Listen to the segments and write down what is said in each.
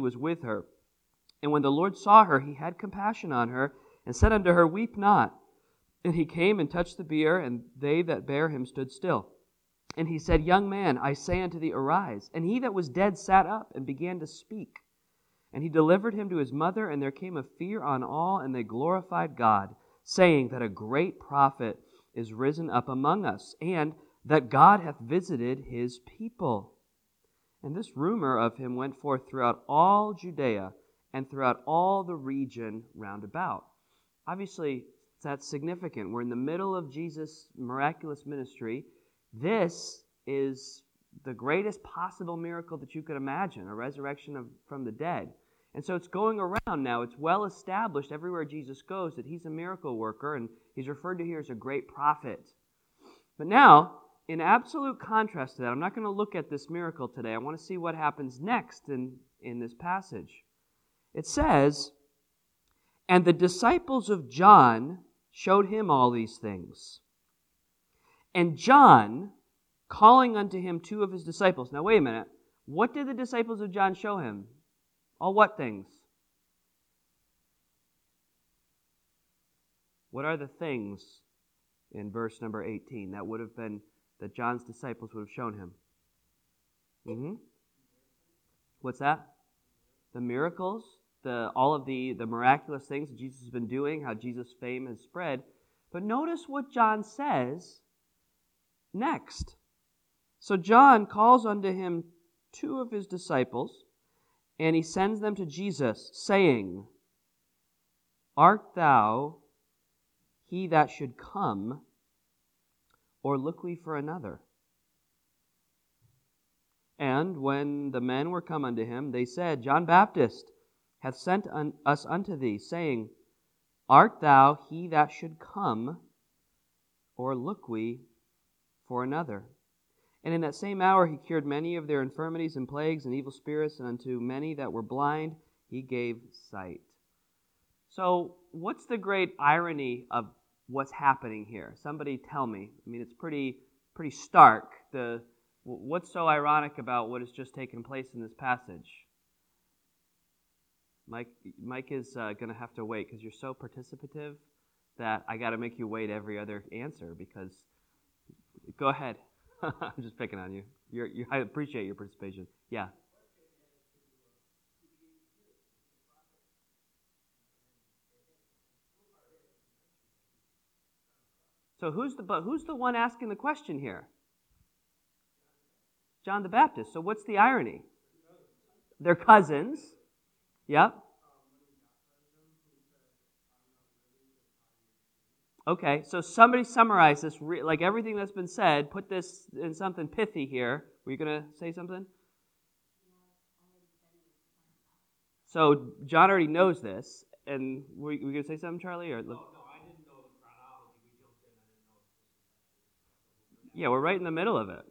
was with her. And when the Lord saw her, he had compassion on her, and said unto her, Weep not. And he came and touched the bier, and they that bare him stood still. And he said, Young man, I say unto thee, arise. And he that was dead sat up and began to speak. And he delivered him to his mother, and there came a fear on all, and they glorified God, saying that a great prophet is risen up among us, and that God hath visited his people. And this rumor of him went forth throughout all Judea and throughout all the region round about. Obviously, that's significant. We're in the middle of Jesus' miraculous ministry. This is the greatest possible miracle that you could imagine a resurrection of, from the dead. And so it's going around now. It's well established everywhere Jesus goes that he's a miracle worker, and he's referred to here as a great prophet. But now, in absolute contrast to that, I'm not going to look at this miracle today. I want to see what happens next in, in this passage. It says, And the disciples of John showed him all these things. And John, calling unto him two of his disciples. Now, wait a minute. What did the disciples of John show him? All what things? What are the things in verse number 18 that would have been that John's disciples would have shown him? Mm-hmm. What's that? The miracles, the all of the, the miraculous things that Jesus has been doing, how Jesus' fame has spread. But notice what John says next. So John calls unto him two of his disciples, and he sends them to Jesus, saying, Art thou he that should come, or look we for another? And when the men were come unto him, they said, John Baptist hath sent un- us unto thee, saying, Art thou he that should come, or look we for another? And in that same hour he cured many of their infirmities and plagues and evil spirits, and unto many that were blind he gave sight. So, what's the great irony of what's happening here? Somebody tell me. I mean, it's pretty pretty stark. The what's so ironic about what has just taken place in this passage? Mike, Mike is uh, going to have to wait because you're so participative that I got to make you wait every other answer because. Go ahead. I'm just picking on you. You're, you. I appreciate your participation. Yeah. So who's the but who's the one asking the question here? John the Baptist. So what's the irony? They're cousins. Yep. Okay, so somebody summarize this, like everything that's been said, put this in something pithy here. Were you going to say something? So John already knows this, and were you, going to say something, Charlie? Or Yeah, we're right in the middle of it.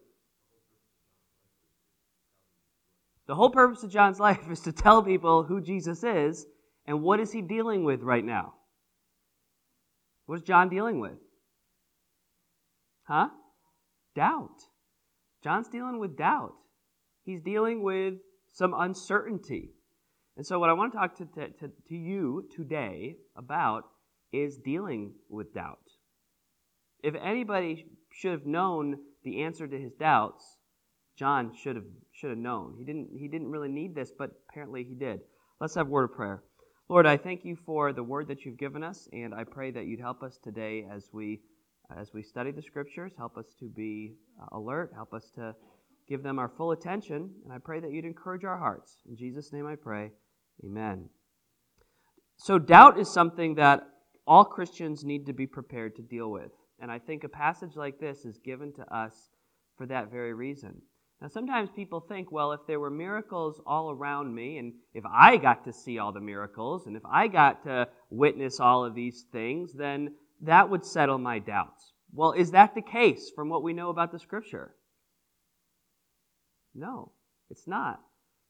The whole purpose of John's life is to tell people who Jesus is and what is he dealing with right now. What is John dealing with? Huh? Doubt. John's dealing with doubt. He's dealing with some uncertainty. And so, what I want to talk to, to, to, to you today about is dealing with doubt. If anybody should have known the answer to his doubts, John should have should have known. He didn't he didn't really need this, but apparently he did. Let's have word of prayer. Lord, I thank you for the word that you've given us, and I pray that you'd help us today as we as we study the scriptures, help us to be uh, alert, help us to give them our full attention, and I pray that you'd encourage our hearts. In Jesus' name I pray. Amen. So doubt is something that all Christians need to be prepared to deal with. And I think a passage like this is given to us for that very reason. Now, sometimes people think, well, if there were miracles all around me, and if I got to see all the miracles, and if I got to witness all of these things, then that would settle my doubts. Well, is that the case from what we know about the scripture? No, it's not.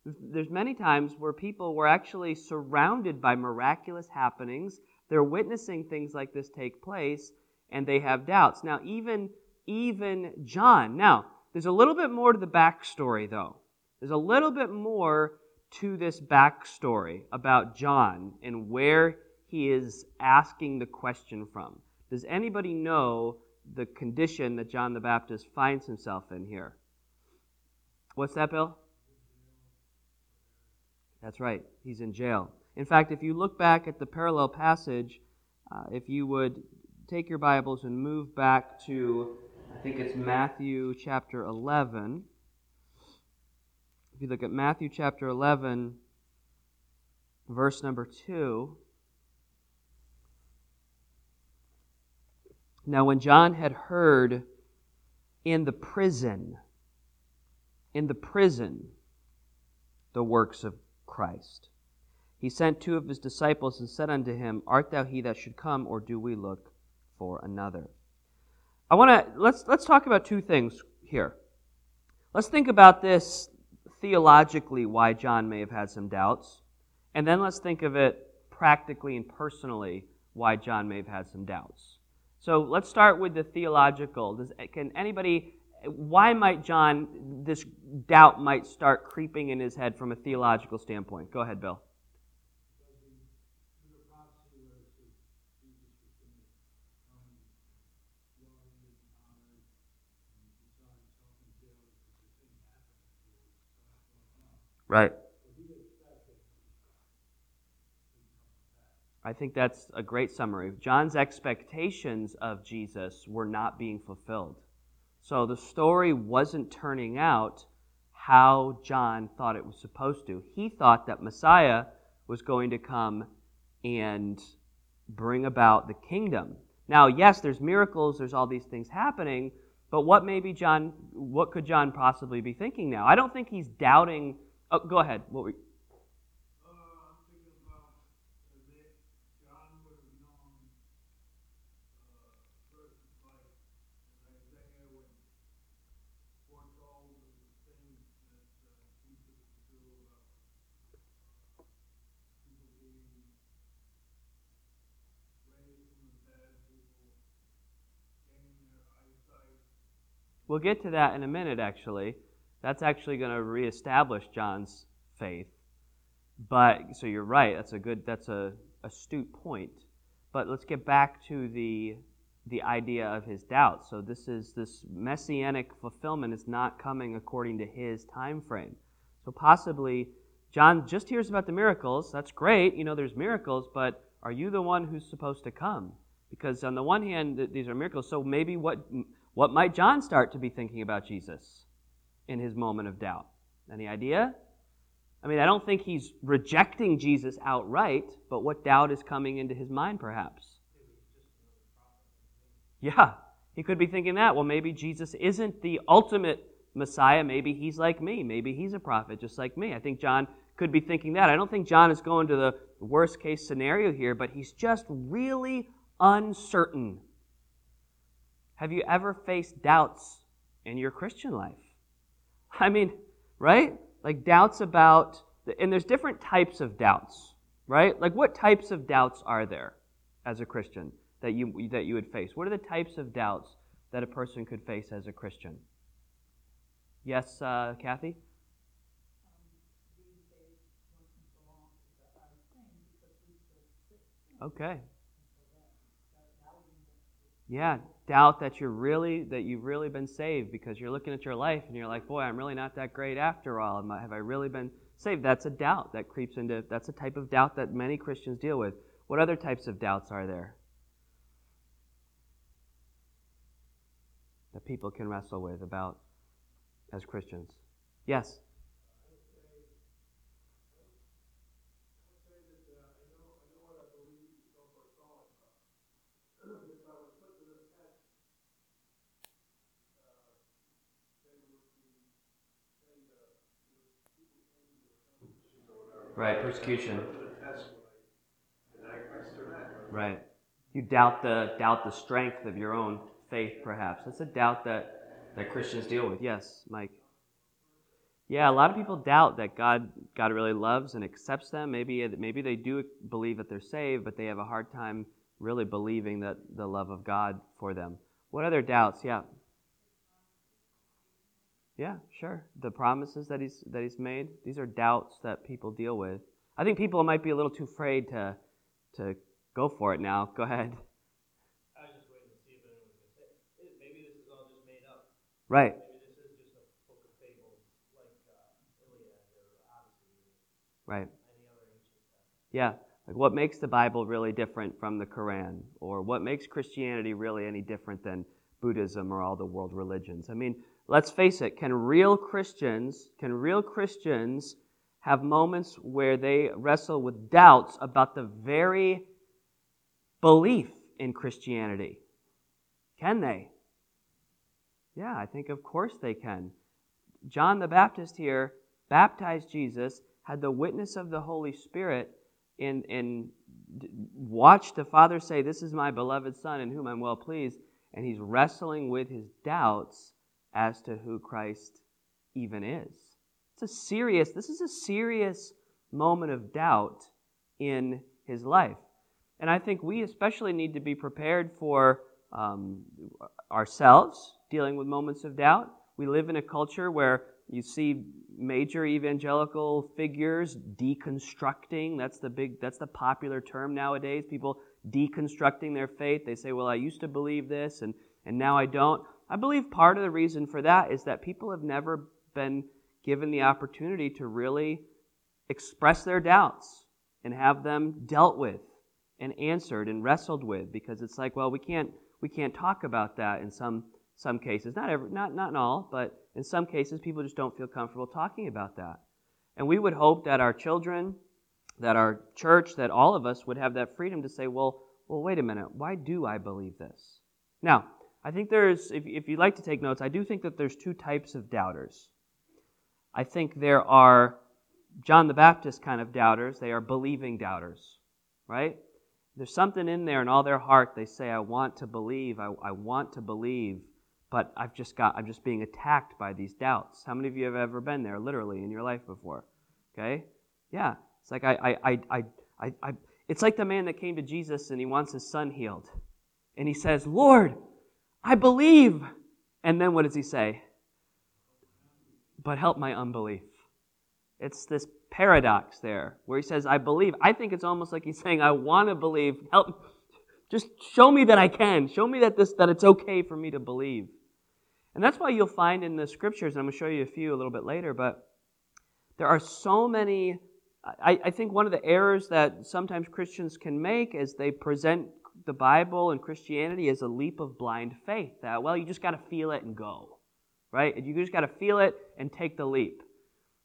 There's many times where people were actually surrounded by miraculous happenings. They're witnessing things like this take place, and they have doubts. Now, even, even John, now, there's a little bit more to the backstory, though. There's a little bit more to this backstory about John and where he is asking the question from. Does anybody know the condition that John the Baptist finds himself in here? What's that, Bill? That's right. He's in jail. In fact, if you look back at the parallel passage, uh, if you would take your Bibles and move back to, I think it's Matthew chapter 11. If you look at Matthew chapter 11, verse number 2. Now, when John had heard in the prison, in the prison, the works of Christ, he sent two of his disciples and said unto him, Art thou he that should come, or do we look for another? I want to let's let's talk about two things here. Let's think about this theologically why John may have had some doubts, and then let's think of it practically and personally why John may have had some doubts. So let's start with the theological. Does, can anybody, why might John, this doubt might start creeping in his head from a theological standpoint? Go ahead, Bill. Right. I think that's a great summary. John's expectations of Jesus were not being fulfilled. So the story wasn't turning out how John thought it was supposed to. He thought that Messiah was going to come and bring about the kingdom. Now, yes, there's miracles, there's all these things happening, but what maybe John what could John possibly be thinking now? I don't think he's doubting Oh, go ahead. What were We'll get to that in a minute, actually. That's actually going to reestablish John's faith. But so you're right. That's a good. That's a astute point. But let's get back to the the idea of his doubt. So this is this messianic fulfillment is not coming according to his time frame. So possibly John just hears about the miracles. That's great. You know, there's miracles, but are you the one who's supposed to come? Because on the one hand, these are miracles. So maybe what what might John start to be thinking about Jesus in his moment of doubt? Any idea? I mean, I don't think he's rejecting Jesus outright, but what doubt is coming into his mind, perhaps? Yeah, he could be thinking that. Well, maybe Jesus isn't the ultimate Messiah. Maybe he's like me. Maybe he's a prophet just like me. I think John could be thinking that. I don't think John is going to the worst case scenario here, but he's just really uncertain have you ever faced doubts in your Christian life? I mean, right? Like doubts about, and there's different types of doubts, right? Like what types of doubts are there as a Christian that you, that you would face? What are the types of doubts that a person could face as a Christian? Yes, uh, Kathy? Okay. Yeah, doubt that you're really that you've really been saved because you're looking at your life and you're like, boy, I'm really not that great after all. Have I really been saved? That's a doubt that creeps into. That's a type of doubt that many Christians deal with. What other types of doubts are there that people can wrestle with about as Christians? Yes. Right, persecution. Right. You doubt the doubt the strength of your own faith, perhaps. That's a doubt that, that Christians deal with. Yes, Mike. Yeah, a lot of people doubt that God God really loves and accepts them. Maybe maybe they do believe that they're saved, but they have a hard time really believing that the love of God for them. What other doubts? Yeah. Yeah, sure. The promises that he's that he's made, these are doubts that people deal with. I think people might be a little too afraid to to go for it now. Go ahead. I was just waiting to see if anyone was going to say, maybe this is all just made up. Right. Maybe this is just a book of fables like uh, Iliad or Odyssey Right. any other ancient text. Yeah. Like what makes the Bible really different from the Quran? Or what makes Christianity really any different than Buddhism or all the world religions? I mean, let's face it, can real Christians, can real Christians have moments where they wrestle with doubts about the very belief in Christianity? Can they? Yeah, I think of course they can. John the Baptist here baptized Jesus, had the witness of the Holy Spirit, and, and watched the Father say, This is my beloved Son in whom I'm well pleased. And he's wrestling with his doubts as to who Christ even is. It's a serious, this is a serious moment of doubt in his life. And I think we especially need to be prepared for um, ourselves dealing with moments of doubt. We live in a culture where you see major evangelical figures deconstructing. That's the big, that's the popular term nowadays. People deconstructing their faith. They say, well, I used to believe this and, and now I don't. I believe part of the reason for that is that people have never been given the opportunity to really express their doubts and have them dealt with and answered and wrestled with because it's like, well, we can't we can't talk about that in some some cases. Not every not not in all, but in some cases people just don't feel comfortable talking about that. And we would hope that our children, that our church, that all of us would have that freedom to say, well, well, wait a minute, why do I believe this? Now, I think there's, if, if you'd like to take notes, I do think that there's two types of doubters. I think there are John the Baptist kind of doubters, they are believing doubters, right? There's something in there in all their heart. They say, I want to believe, I, I want to believe, but I've just got, I'm just being attacked by these doubts. How many of you have ever been there, literally, in your life before? Okay? Yeah. It's like I, I, I, I, I, it's like the man that came to Jesus and he wants his son healed. And he says, Lord, I believe. And then what does he say? But help my unbelief. It's this paradox there where he says, I believe. I think it's almost like he's saying, I want to believe. Help. Just show me that I can. Show me that this that it's okay for me to believe. And that's why you'll find in the scriptures, and I'm going to show you a few a little bit later, but there are so many. I, I think one of the errors that sometimes Christians can make is they present the Bible and Christianity as a leap of blind faith. That, well, you just got to feel it and go, right? You just got to feel it and take the leap.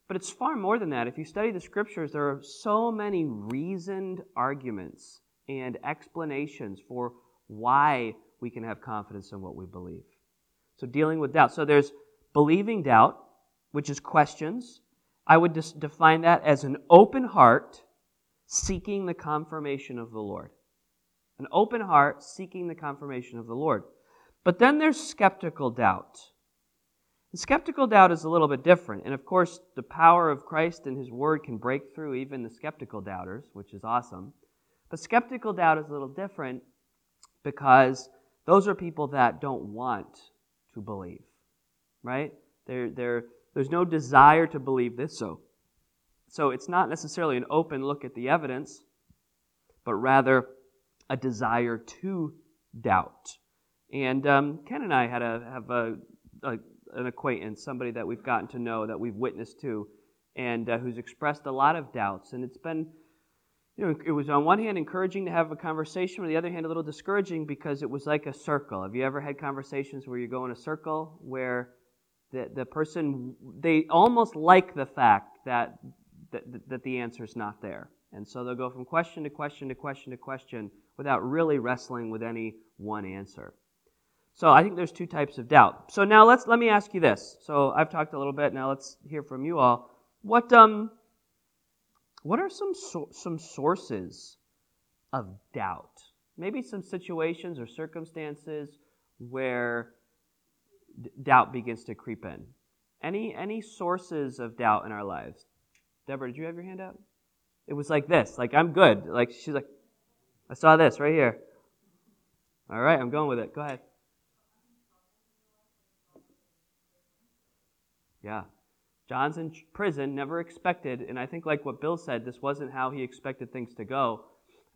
But it's far more than that. If you study the scriptures, there are so many reasoned arguments and explanations for why we can have confidence in what we believe. So, dealing with doubt. So, there's believing doubt, which is questions. I would define that as an open heart seeking the confirmation of the Lord. An open heart seeking the confirmation of the Lord. But then there's skeptical doubt. And skeptical doubt is a little bit different. And of course, the power of Christ and His Word can break through even the skeptical doubters, which is awesome. But skeptical doubt is a little different because those are people that don't want to believe, right? They're, they're, there's no desire to believe this, so. So it's not necessarily an open look at the evidence, but rather a desire to doubt. And um, Ken and I had a, have a, a, an acquaintance, somebody that we've gotten to know, that we've witnessed to, and uh, who's expressed a lot of doubts. And it's been, you know, it was on one hand encouraging to have a conversation, on the other hand, a little discouraging because it was like a circle. Have you ever had conversations where you go in a circle where the, the person, they almost like the fact that, that, that the answer is not there. And so they'll go from question to question to question to question without really wrestling with any one answer. So I think there's two types of doubt. So now let's let me ask you this. So I've talked a little bit. Now let's hear from you all. What um what are some so, some sources of doubt? Maybe some situations or circumstances where d- doubt begins to creep in. Any any sources of doubt in our lives? Deborah, did you have your hand up? It was like this. Like I'm good. Like she's like, I saw this right here. All right, I'm going with it. Go ahead. Yeah. John's in prison, never expected, and I think, like what Bill said, this wasn't how he expected things to go.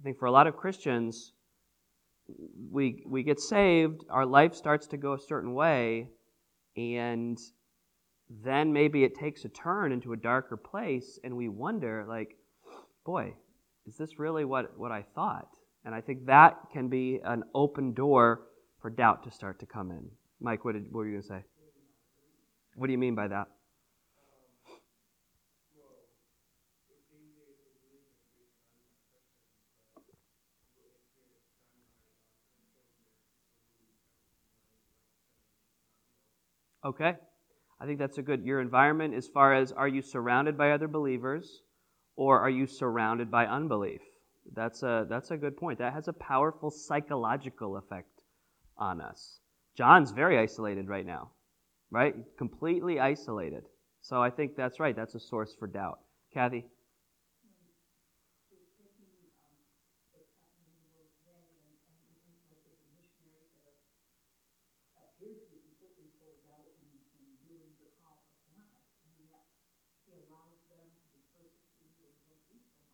I think for a lot of Christians, we, we get saved, our life starts to go a certain way, and then maybe it takes a turn into a darker place, and we wonder, like, boy, is this really what, what I thought? And I think that can be an open door for doubt to start to come in. Mike, what, did, what were you going to say? What do you mean by that? Okay. I think that's a good your environment as far as are you surrounded by other believers or are you surrounded by unbelief? That's a that's a good point. That has a powerful psychological effect on us. John's very isolated right now. Right? Completely isolated. So I think that's right. That's a source for doubt. Kathy?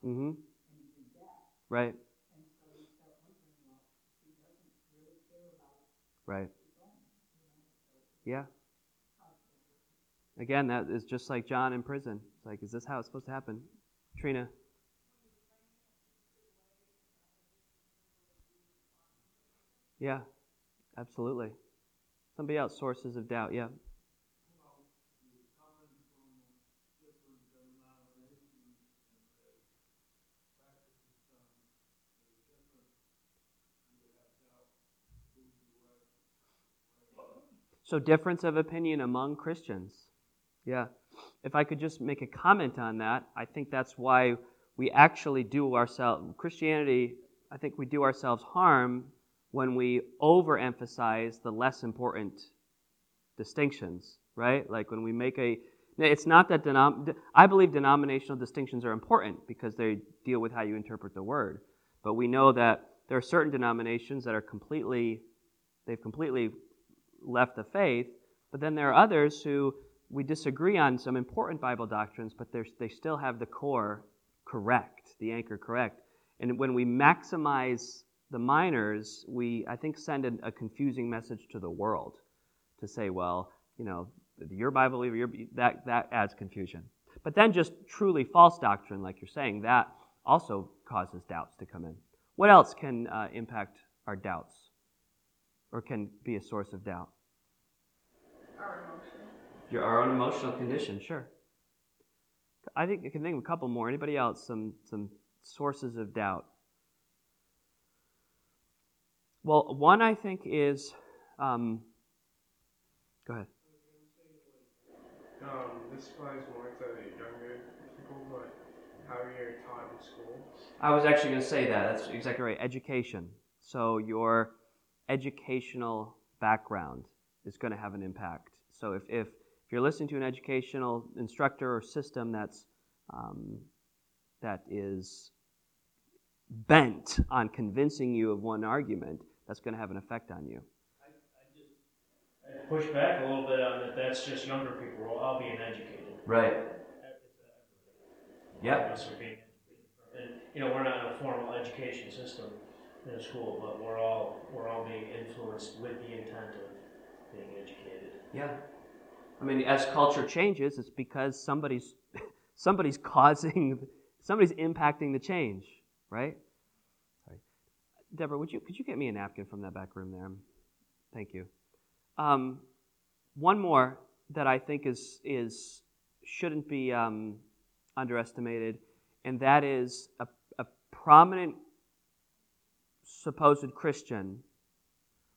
Mm-hmm. Right. Right. Yeah. Again, that is just like John in prison. It's like, is this how it's supposed to happen? Trina. Yeah, absolutely. Somebody else, sources of doubt. Yeah. So, difference of opinion among Christians. Yeah. If I could just make a comment on that, I think that's why we actually do ourselves, Christianity, I think we do ourselves harm when we overemphasize the less important distinctions, right? Like when we make a, it's not that, denom, I believe denominational distinctions are important because they deal with how you interpret the word. But we know that there are certain denominations that are completely, they've completely left the faith, but then there are others who we disagree on some important Bible doctrines, but they still have the core correct, the anchor correct. And when we maximize the minors, we, I think, send a, confusing message to the world to say, well, you know, your Bible believer, your, that, that adds confusion. But then just truly false doctrine, like you're saying, that also causes doubts to come in. What else can uh, impact our doubts? Or can be a source of doubt? Our emotion. Your our own emotional condition, sure. I think I can think of a couple more. Anybody else? Some some sources of doubt. Well, one I think is. Um, go ahead. Um, this applies more to younger people, but how you're taught in school. I was actually going to say that. That's exactly right. Education. So your educational background is going to have an impact. So if, if, if you're listening to an educational instructor or system that's um, that is bent on convincing you of one argument, that's going to have an effect on you. I, I just I push back a little bit on that. That's just younger people. I'll be an educator. Right. Yep. And you know, we're not in a formal education system in school, but we're all we're all being influenced with the intent of being educated. Yeah. I mean, as culture changes, it's because somebody's somebody's causing somebody's impacting the change, right? Deborah, would you could you get me a napkin from that back room there? Thank you. Um, one more that I think is is shouldn't be um, underestimated, and that is a, a prominent supposed Christian,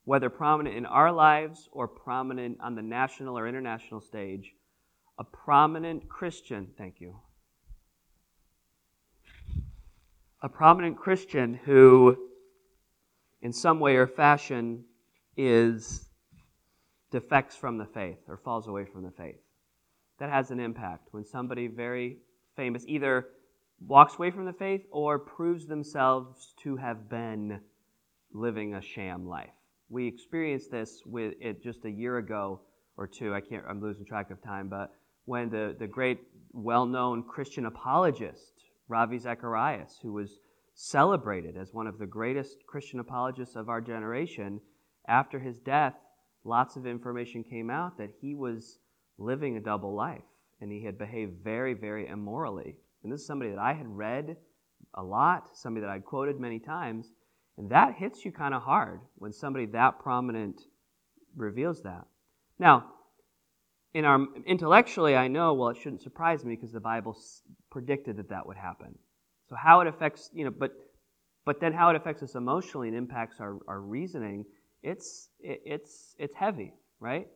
whether prominent in our lives or prominent on the national or international stage, a prominent Christian, thank you, a prominent Christian who, in some way or fashion, is defects from the faith or falls away from the faith. That has an impact when somebody very famous either walks away from the faith or proves themselves to have been living a sham life. We experienced this with it just a year ago or two. I can't. I'm losing track of time, but when the, the great, well known Christian apologist, Ravi Zacharias, who was celebrated as one of the greatest Christian apologists of our generation, after his death, lots of information came out that he was living a double life and he had behaved very, very immorally. And this is somebody that I had read a lot, somebody that I'd quoted many times, and that hits you kind of hard when somebody that prominent reveals that. Now, in our intellectually, I know well it shouldn't surprise me because the Bible predicted that that would happen. So how it affects, you know, but but then how it affects us emotionally and impacts our, our reasoning, it's it, it's it's heavy, right?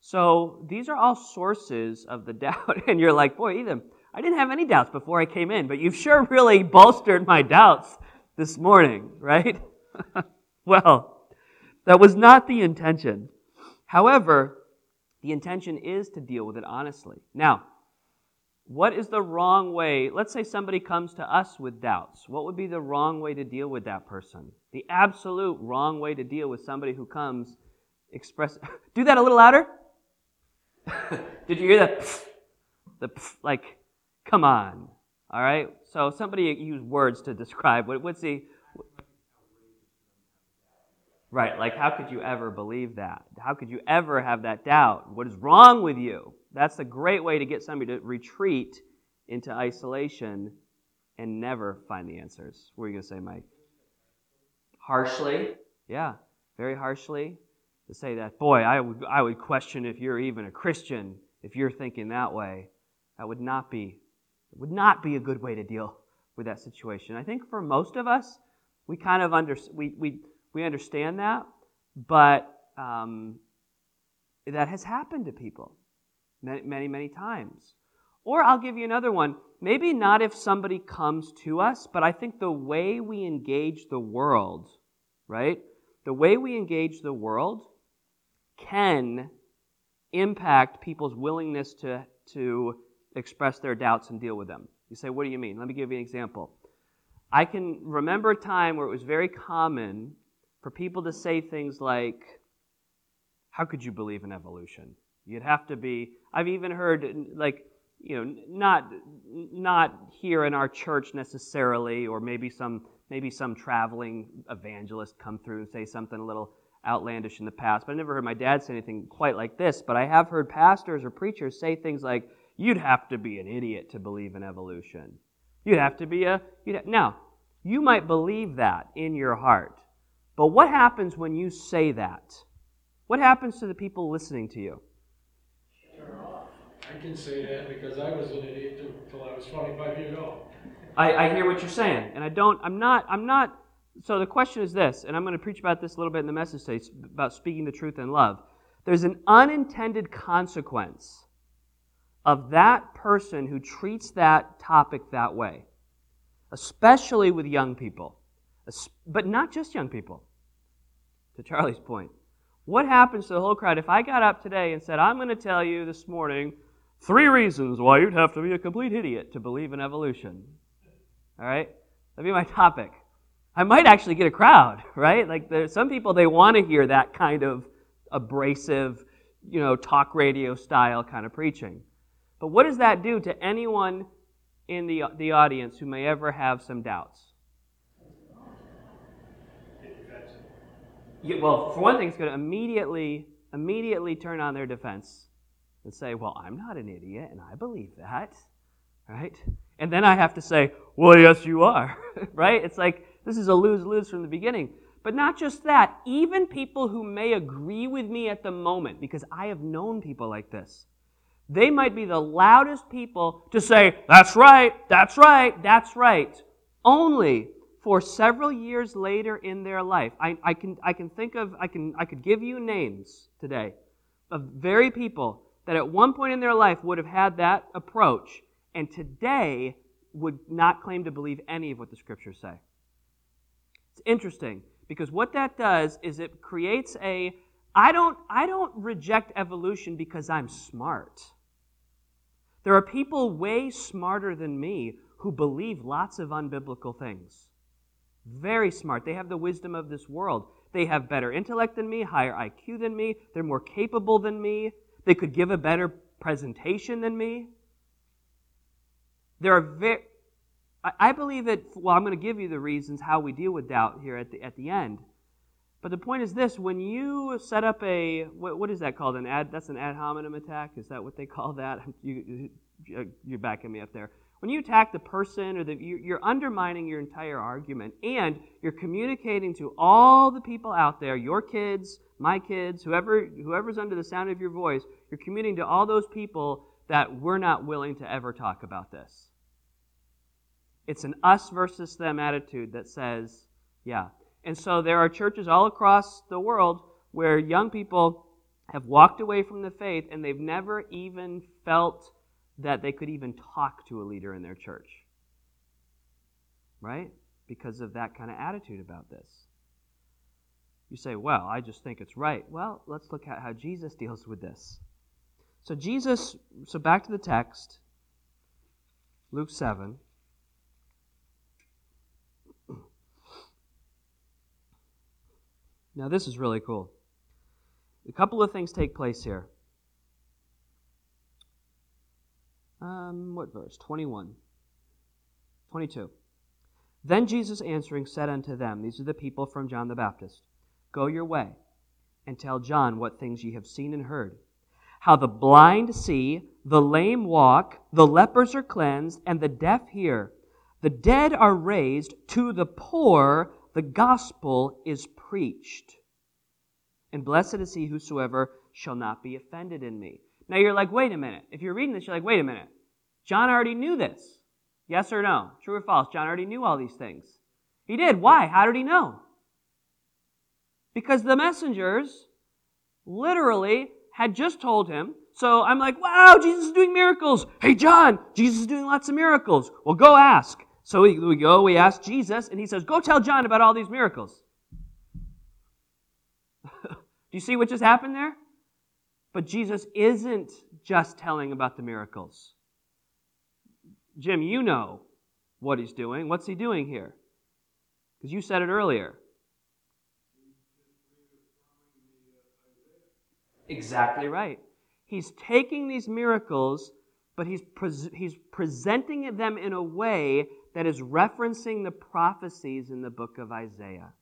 So these are all sources of the doubt, and you're like, boy, Ethan, I didn't have any doubts before I came in, but you've sure really bolstered my doubts this morning, right? well, that was not the intention. However, the intention is to deal with it honestly. Now, what is the wrong way? Let's say somebody comes to us with doubts. What would be the wrong way to deal with that person? The absolute wrong way to deal with somebody who comes express. Do that a little louder. Did you hear that? The like, come on. All right. So somebody use words to describe what, what's the Right, like how could you ever believe that? How could you ever have that doubt? What is wrong with you? That's a great way to get somebody to retreat into isolation and never find the answers. What are you going to say, Mike? Harshly? Yeah, very harshly. To say that, boy, I would, I would question if you're even a Christian if you're thinking that way. That would not be, would not be a good way to deal with that situation. I think for most of us, we kind of under, we, we, we understand that, but um, that has happened to people many, many, many times. Or I'll give you another one. Maybe not if somebody comes to us, but I think the way we engage the world, right? The way we engage the world can impact people's willingness to, to express their doubts and deal with them. You say, what do you mean? Let me give you an example. I can remember a time where it was very common for people to say things like, How could you believe in evolution? You'd have to be, I've even heard, like, you know, not, not here in our church necessarily, or maybe some, maybe some traveling evangelist come through and say something a little outlandish in the past. But I never heard my dad say anything quite like this. But I have heard pastors or preachers say things like, You'd have to be an idiot to believe in evolution. You'd have to be a. You'd have, now, you might believe that in your heart. But what happens when you say that? What happens to the people listening to you? I can say that because I was an idiot until I was 25 years old. I, I hear what you're saying, and I don't. I'm not. I'm not. So the question is this, and I'm going to preach about this a little bit in the message today about speaking the truth in love. There's an unintended consequence of that person who treats that topic that way, especially with young people, but not just young people. To Charlie's point, what happens to the whole crowd if I got up today and said, I'm going to tell you this morning three reasons why you'd have to be a complete idiot to believe in evolution? All right? That'd be my topic. I might actually get a crowd, right? Like there's some people they want to hear that kind of abrasive, you know, talk radio style kind of preaching. But what does that do to anyone in the, the audience who may ever have some doubts? Well, for one thing, it's going to immediately, immediately turn on their defense and say, "Well, I'm not an idiot, and I believe that." Right? And then I have to say, "Well, yes, you are." right? It's like this is a lose-lose from the beginning. But not just that, even people who may agree with me at the moment, because I have known people like this, they might be the loudest people to say, That's right, that's right, that's right, only for several years later in their life. I, I, can, I can think of, I, can, I could give you names today of very people that at one point in their life would have had that approach and today would not claim to believe any of what the scriptures say. It's interesting because what that does is it creates a I don't I don't reject evolution because I'm smart. There are people way smarter than me who believe lots of unbiblical things. Very smart. They have the wisdom of this world. They have better intellect than me, higher IQ than me, they're more capable than me. They could give a better presentation than me. There are very, I believe that, well, I'm going to give you the reasons how we deal with doubt here at the, at the end. But the point is this when you set up a, what, what is that called? An ad, that's an ad hominem attack? Is that what they call that? You, you're backing me up there. When you attack the person or the, you're undermining your entire argument and you're communicating to all the people out there, your kids, my kids, whoever, whoever's under the sound of your voice, you're communicating to all those people that we're not willing to ever talk about this. It's an us versus them attitude that says, yeah. And so there are churches all across the world where young people have walked away from the faith and they've never even felt that they could even talk to a leader in their church. Right? Because of that kind of attitude about this. You say, well, I just think it's right. Well, let's look at how Jesus deals with this. So, Jesus, so back to the text, Luke 7. Now, this is really cool. A couple of things take place here. Um, what verse? 21. 22. Then Jesus answering said unto them, These are the people from John the Baptist Go your way, and tell John what things ye have seen and heard. How the blind see, the lame walk, the lepers are cleansed, and the deaf hear. The dead are raised, to the poor the gospel is preached. And blessed is he whosoever shall not be offended in me. Now you're like, wait a minute. If you're reading this, you're like, wait a minute. John already knew this. Yes or no? True or false? John already knew all these things. He did. Why? How did he know? Because the messengers literally had just told him. So I'm like, wow, Jesus is doing miracles. Hey, John, Jesus is doing lots of miracles. Well, go ask. So we, we go, we ask Jesus, and he says, go tell John about all these miracles. Do you see what just happened there? But Jesus isn't just telling about the miracles. Jim, you know what he's doing. What's he doing here? Because you said it earlier. Exactly right. He's taking these miracles, but he's, pre- he's presenting them in a way that is referencing the prophecies in the book of Isaiah.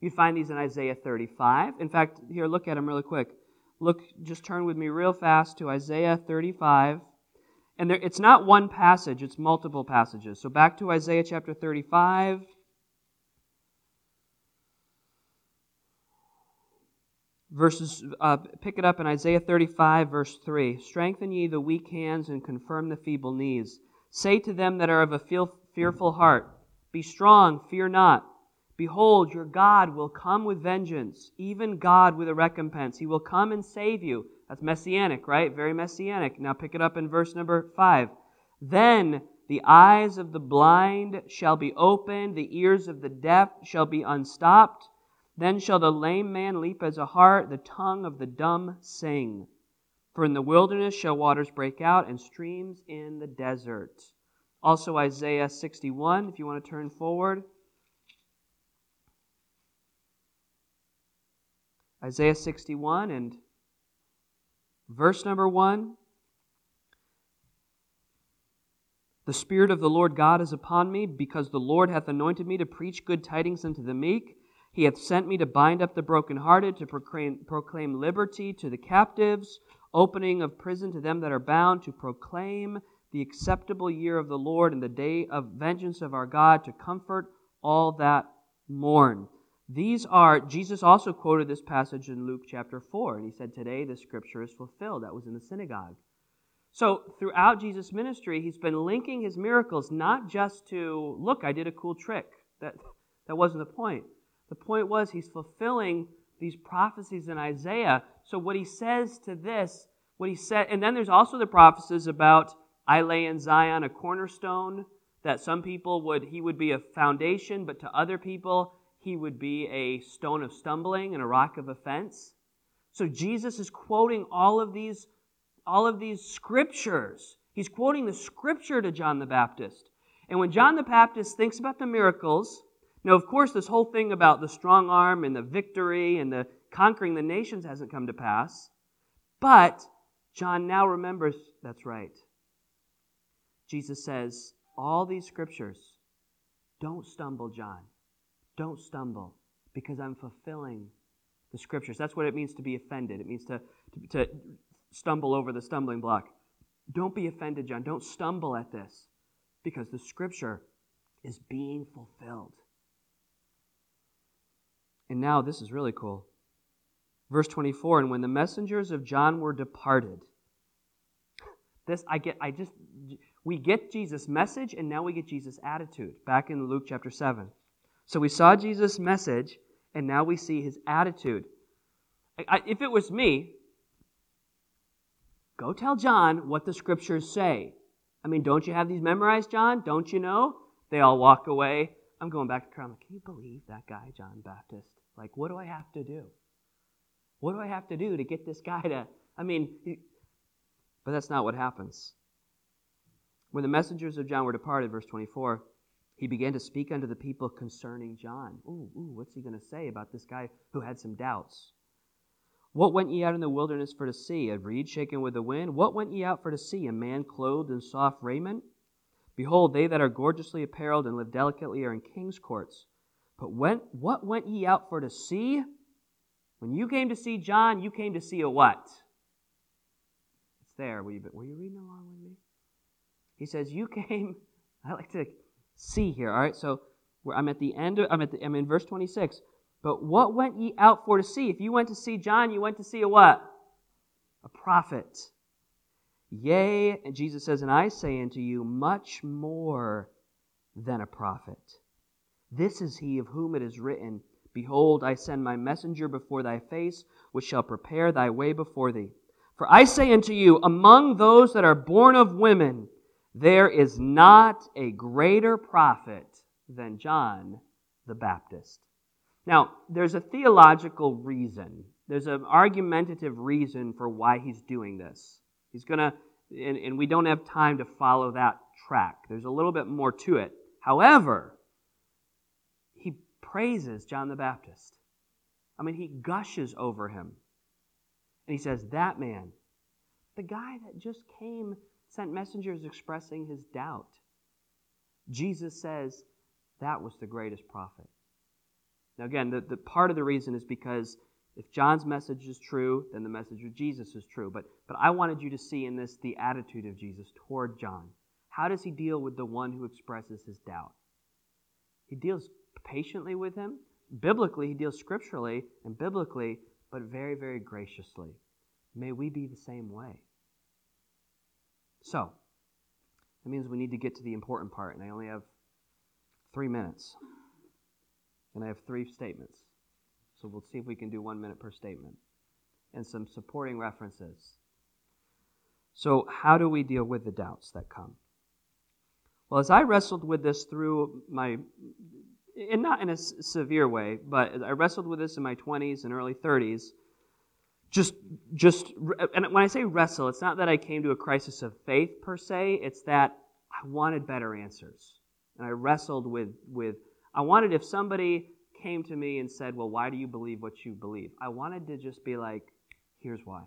You find these in Isaiah 35. In fact, here, look at them really quick. Look, just turn with me real fast to Isaiah 35. And there, it's not one passage, it's multiple passages. So back to Isaiah chapter 35. Verses, uh, pick it up in Isaiah 35, verse 3. Strengthen ye the weak hands and confirm the feeble knees. Say to them that are of a fearful heart, Be strong, fear not. Behold, your God will come with vengeance, even God with a recompense. He will come and save you. That's messianic, right? Very messianic. Now pick it up in verse number 5. Then the eyes of the blind shall be opened, the ears of the deaf shall be unstopped. Then shall the lame man leap as a hart, the tongue of the dumb sing. For in the wilderness shall waters break out, and streams in the desert. Also, Isaiah 61, if you want to turn forward. Isaiah 61 and verse number 1. The Spirit of the Lord God is upon me, because the Lord hath anointed me to preach good tidings unto the meek. He hath sent me to bind up the brokenhearted, to proclaim, proclaim liberty to the captives, opening of prison to them that are bound, to proclaim the acceptable year of the Lord and the day of vengeance of our God, to comfort all that mourn. These are, Jesus also quoted this passage in Luke chapter 4, and he said, Today the scripture is fulfilled. That was in the synagogue. So, throughout Jesus' ministry, he's been linking his miracles not just to, look, I did a cool trick. That, that wasn't the point. The point was he's fulfilling these prophecies in Isaiah. So, what he says to this, what he said, and then there's also the prophecies about, I lay in Zion a cornerstone, that some people would, he would be a foundation, but to other people, he would be a stone of stumbling and a rock of offense. So Jesus is quoting all of these, all of these scriptures. He's quoting the scripture to John the Baptist. And when John the Baptist thinks about the miracles, now of course this whole thing about the strong arm and the victory and the conquering the nations hasn't come to pass, but John now remembers that's right. Jesus says, All these scriptures, don't stumble, John. Don't stumble because I'm fulfilling the scriptures. That's what it means to be offended. It means to, to, to stumble over the stumbling block. Don't be offended, John. Don't stumble at this because the scripture is being fulfilled. And now this is really cool. Verse 24, and when the messengers of John were departed, this I get I just we get Jesus' message and now we get Jesus' attitude back in Luke chapter 7. So we saw Jesus' message and now we see his attitude. I, if it was me, go tell John what the scriptures say. I mean, don't you have these memorized, John? Don't you know? They all walk away. I'm going back to Crown. Can you believe that guy, John Baptist? Like, what do I have to do? What do I have to do to get this guy to? I mean, but that's not what happens. When the messengers of John were departed, verse 24, he began to speak unto the people concerning John. Ooh, ooh, what's he going to say about this guy who had some doubts? What went ye out in the wilderness for to see? A reed shaken with the wind? What went ye out for to see? A man clothed in soft raiment? Behold, they that are gorgeously apparelled and live delicately are in king's courts. But when, what went ye out for to see? When you came to see John, you came to see a what? It's there. Were you, were you reading along with me? He says, You came, I like to see here, all right? So I'm at the end, of, I'm, at the, I'm in verse 26. But what went ye out for to see? If you went to see John, you went to see a what? A prophet. Yea, and Jesus says, And I say unto you, much more than a prophet. This is he of whom it is written, Behold, I send my messenger before thy face, which shall prepare thy way before thee. For I say unto you, among those that are born of women, there is not a greater prophet than John the Baptist. Now, there's a theological reason, there's an argumentative reason for why he's doing this. He's going to, and, and we don't have time to follow that track. There's a little bit more to it. However, he praises John the Baptist. I mean, he gushes over him. And he says, That man, the guy that just came sent messengers expressing his doubt. Jesus says that was the greatest prophet. Now, again, the, the part of the reason is because if John's message is true, then the message of Jesus is true. But, but I wanted you to see in this the attitude of Jesus toward John. How does he deal with the one who expresses his doubt? He deals patiently with him. Biblically, he deals scripturally and biblically, but very, very graciously. May we be the same way. So, that means we need to get to the important part, and I only have three minutes. And I have three statements. So we'll see if we can do one minute per statement and some supporting references. So, how do we deal with the doubts that come? Well, as I wrestled with this through my, and not in a severe way, but I wrestled with this in my 20s and early 30s, just just and when I say wrestle, it's not that I came to a crisis of faith per se, it's that I wanted better answers. And I wrestled with with I wanted if somebody came to me and said, "Well, why do you believe what you believe?" I wanted to just be like, "Here's why."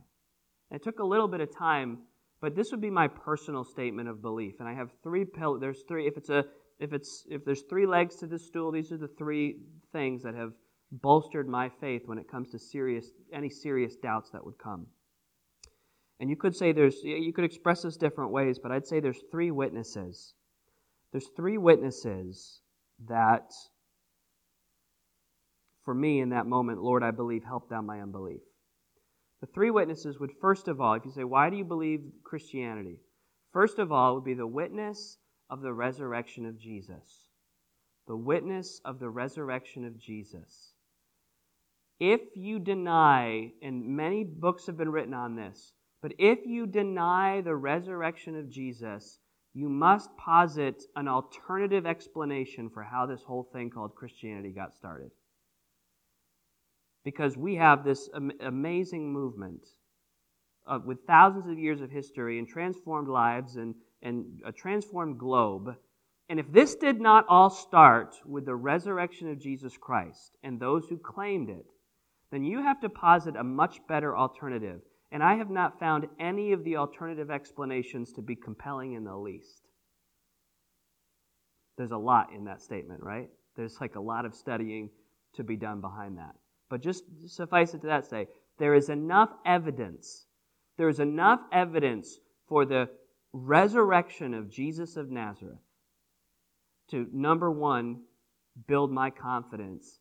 And it took a little bit of time, but this would be my personal statement of belief. And I have three pillars. There's three. If it's a if it's if there's three legs to this stool, these are the three things that have bolstered my faith when it comes to serious any serious doubts that would come. And you could say there's you could express this different ways, but I'd say there's three witnesses. There's three witnesses that for me in that moment, Lord, I believe helped down my unbelief. The three witnesses would first of all, if you say, why do you believe Christianity? First of all, would be the witness of the resurrection of Jesus. The witness of the resurrection of Jesus. If you deny, and many books have been written on this, but if you deny the resurrection of Jesus, you must posit an alternative explanation for how this whole thing called Christianity got started. Because we have this amazing movement uh, with thousands of years of history and transformed lives and, and a transformed globe. And if this did not all start with the resurrection of Jesus Christ and those who claimed it, then you have to posit a much better alternative. And I have not found any of the alternative explanations to be compelling in the least. There's a lot in that statement, right? There's like a lot of studying to be done behind that. But just suffice it to that say, there is enough evidence. There is enough evidence for the resurrection of Jesus of Nazareth to, number one, build my confidence.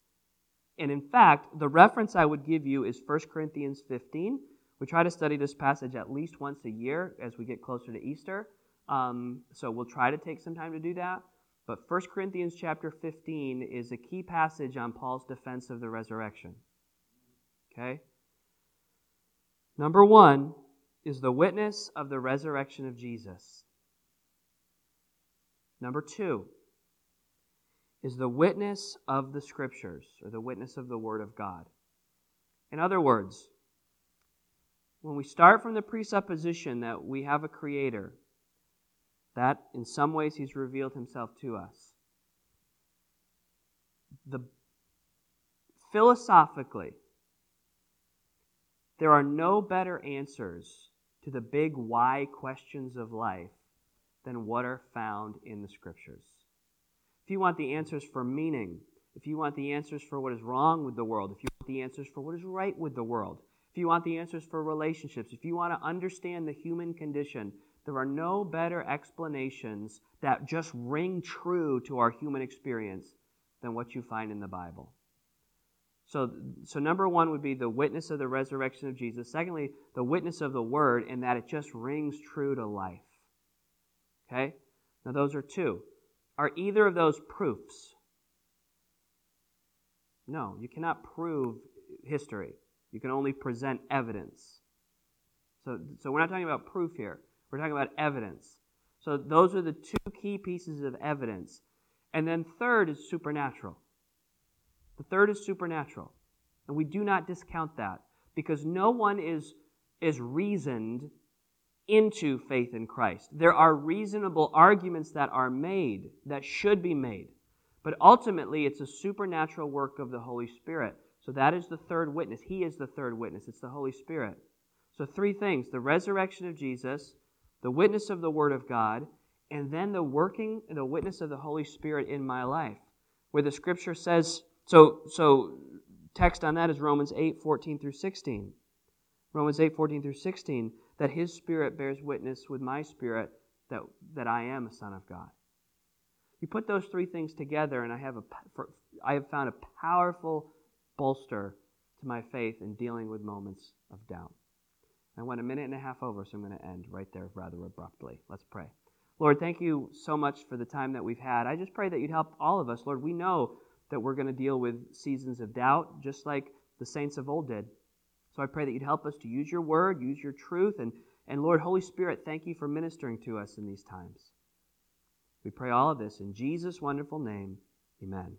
And in fact, the reference I would give you is 1 Corinthians 15. We try to study this passage at least once a year as we get closer to Easter. Um, so we'll try to take some time to do that. But 1 Corinthians chapter 15 is a key passage on Paul's defense of the resurrection. Okay? Number one is the witness of the resurrection of Jesus. Number two is the witness of the Scriptures, or the witness of the Word of God. In other words, when we start from the presupposition that we have a Creator, that in some ways He's revealed Himself to us, the philosophically, there are no better answers to the big why questions of life than what are found in the Scriptures. If you want the answers for meaning, if you want the answers for what is wrong with the world, if you want the answers for what is right with the world, if you want the answers for relationships, if you want to understand the human condition, there are no better explanations that just ring true to our human experience than what you find in the Bible. So, so number one would be the witness of the resurrection of Jesus. Secondly, the witness of the word, and that it just rings true to life. Okay? Now, those are two. Are either of those proofs? No, you cannot prove history. You can only present evidence. So, so we're not talking about proof here. We're talking about evidence. So those are the two key pieces of evidence. And then third is supernatural. The third is supernatural. And we do not discount that because no one is, is reasoned into faith in Christ. There are reasonable arguments that are made, that should be made. But ultimately, it's a supernatural work of the Holy Spirit. So that is the third witness. He is the third witness. It's the Holy Spirit. So, three things the resurrection of Jesus, the witness of the Word of God, and then the working, the witness of the Holy Spirit in my life. Where the scripture says, so, so text on that is Romans 8, 14 through 16. Romans 8, 14 through 16 that his spirit bears witness with my spirit that, that I am a son of God. You put those three things together, and I have, a, I have found a powerful bolster to my faith in dealing with moments of doubt. I went a minute and a half over, so I'm going to end right there rather abruptly. Let's pray. Lord, thank you so much for the time that we've had. I just pray that you'd help all of us. Lord, we know that we're going to deal with seasons of doubt, just like the saints of old did. So I pray that you'd help us to use your word, use your truth, and, and Lord, Holy Spirit, thank you for ministering to us in these times. We pray all of this in Jesus' wonderful name. Amen.